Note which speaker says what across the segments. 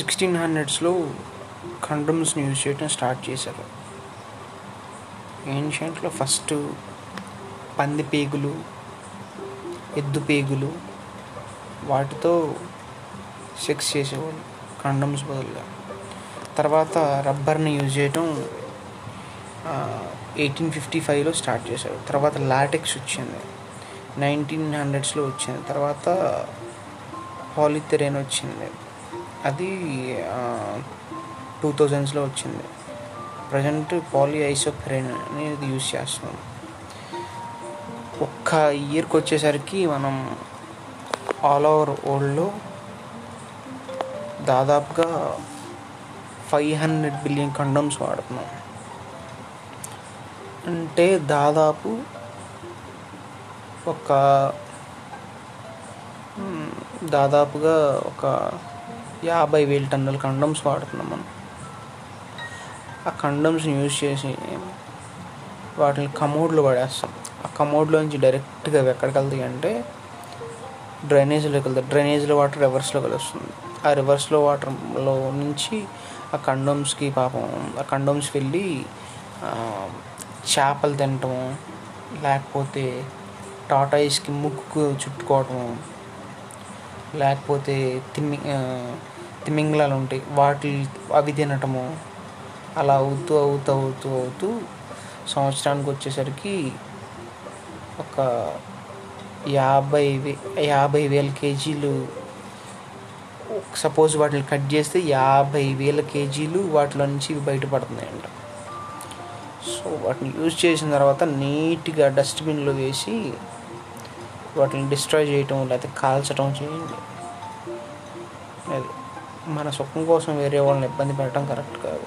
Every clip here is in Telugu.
Speaker 1: సిక్స్టీన్ హండ్రెడ్స్లో కండమ్స్ని యూజ్ చేయడం స్టార్ట్ చేశారు. ఏన్షియంట్లో ఫస్ట్ పంది పేగులు ఎద్దు పేగులు వాటితో సెక్స్ చేసేవాళ్ళు కండమ్స్ బదులుగా. తర్వాత రబ్బర్ని యూజ్ చేయడం ఎయిటీన్ ఫిఫ్టీ ఫైవ్లో స్టార్ట్ చేశారు. తర్వాత లాటెక్స్ వచ్చింది. నైన్టీన్ హండ్రెడ్స్లో వచ్చింది. తర్వాత పాలిథెరేన్ వచ్చింది. అది టూ థౌజండ్స్లో వచ్చింది. ప్రజెంట్ పాలీ ఐసోప్రెన్ అనేది యూజ్ చేస్తున్నాం. ఒక్క ఇయర్కి వచ్చేసరికి మనం ఆల్ ఓవర్ వరల్డ్లో దాదాపుగా ఫైవ్ హండ్రెడ్ బిలియన్ కండమ్స్ వాడుతున్నాం. అంటే దాదాపు ఒక దాదాపుగా ఒక యాభై వేల టన్నుల కండమ్స్ వాడుతున్నాం మనం. ఆ కండమ్స్ని యూజ్ చేసి వాటిని కమోడ్లు పడేస్తాం. ఆ కమోడ్లో నుంచి డైరెక్ట్గా ఎక్కడికి వెళ్తాయి అంటే డ్రైనేజీలోకి వెళ్తాయి. డ్రైనేజ్లో వాటర్ రివర్స్లో కలుస్తుంది ఆ రివర్స్లో వాటర్లో నుంచి ఆ కండోమ్స్కి పాపం ఆ కండోమ్స్ వెళ్ళి చేపలు తినటం లేకపోతే టాటాయిస్కి ముక్కు చుట్టుకోవటం లేకపోతే తిమ్మి తిమింగలాలు ఉంటాయి. వాటి అవి తినటము. అలా అవుతూ అవుతూ అవుతూ అవుతూ సంవత్సరానికి వచ్చేసరికి ఒక యాభై వే యాభై వేల కేజీలు సపోజ్ వాటిని కట్ చేస్తే యాభై వేల కేజీలు వాటిలో నుంచి ఇవి బయటపడుతున్నాయంట. సో వాటిని యూజ్ చేసిన తర్వాత నీట్గా డస్ట్బిన్లో వేసి వాటిని డిస్ట్రాయ్ చేయటం లేకపోతే కాల్చడం చేయండి. అది మన సుఖం కోసం వేరే వాళ్ళని ఇబ్బంది పెట్టడం కరెక్ట్ కాదు.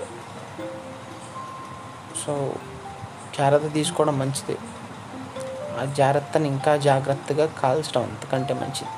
Speaker 1: సో జాగ్రత్త తీసుకోవడం మంచిది. ఆ జాగ్రత్తని ఇంకా జాగ్రత్తగా కాల్చడం అంతకంటే మంచిది.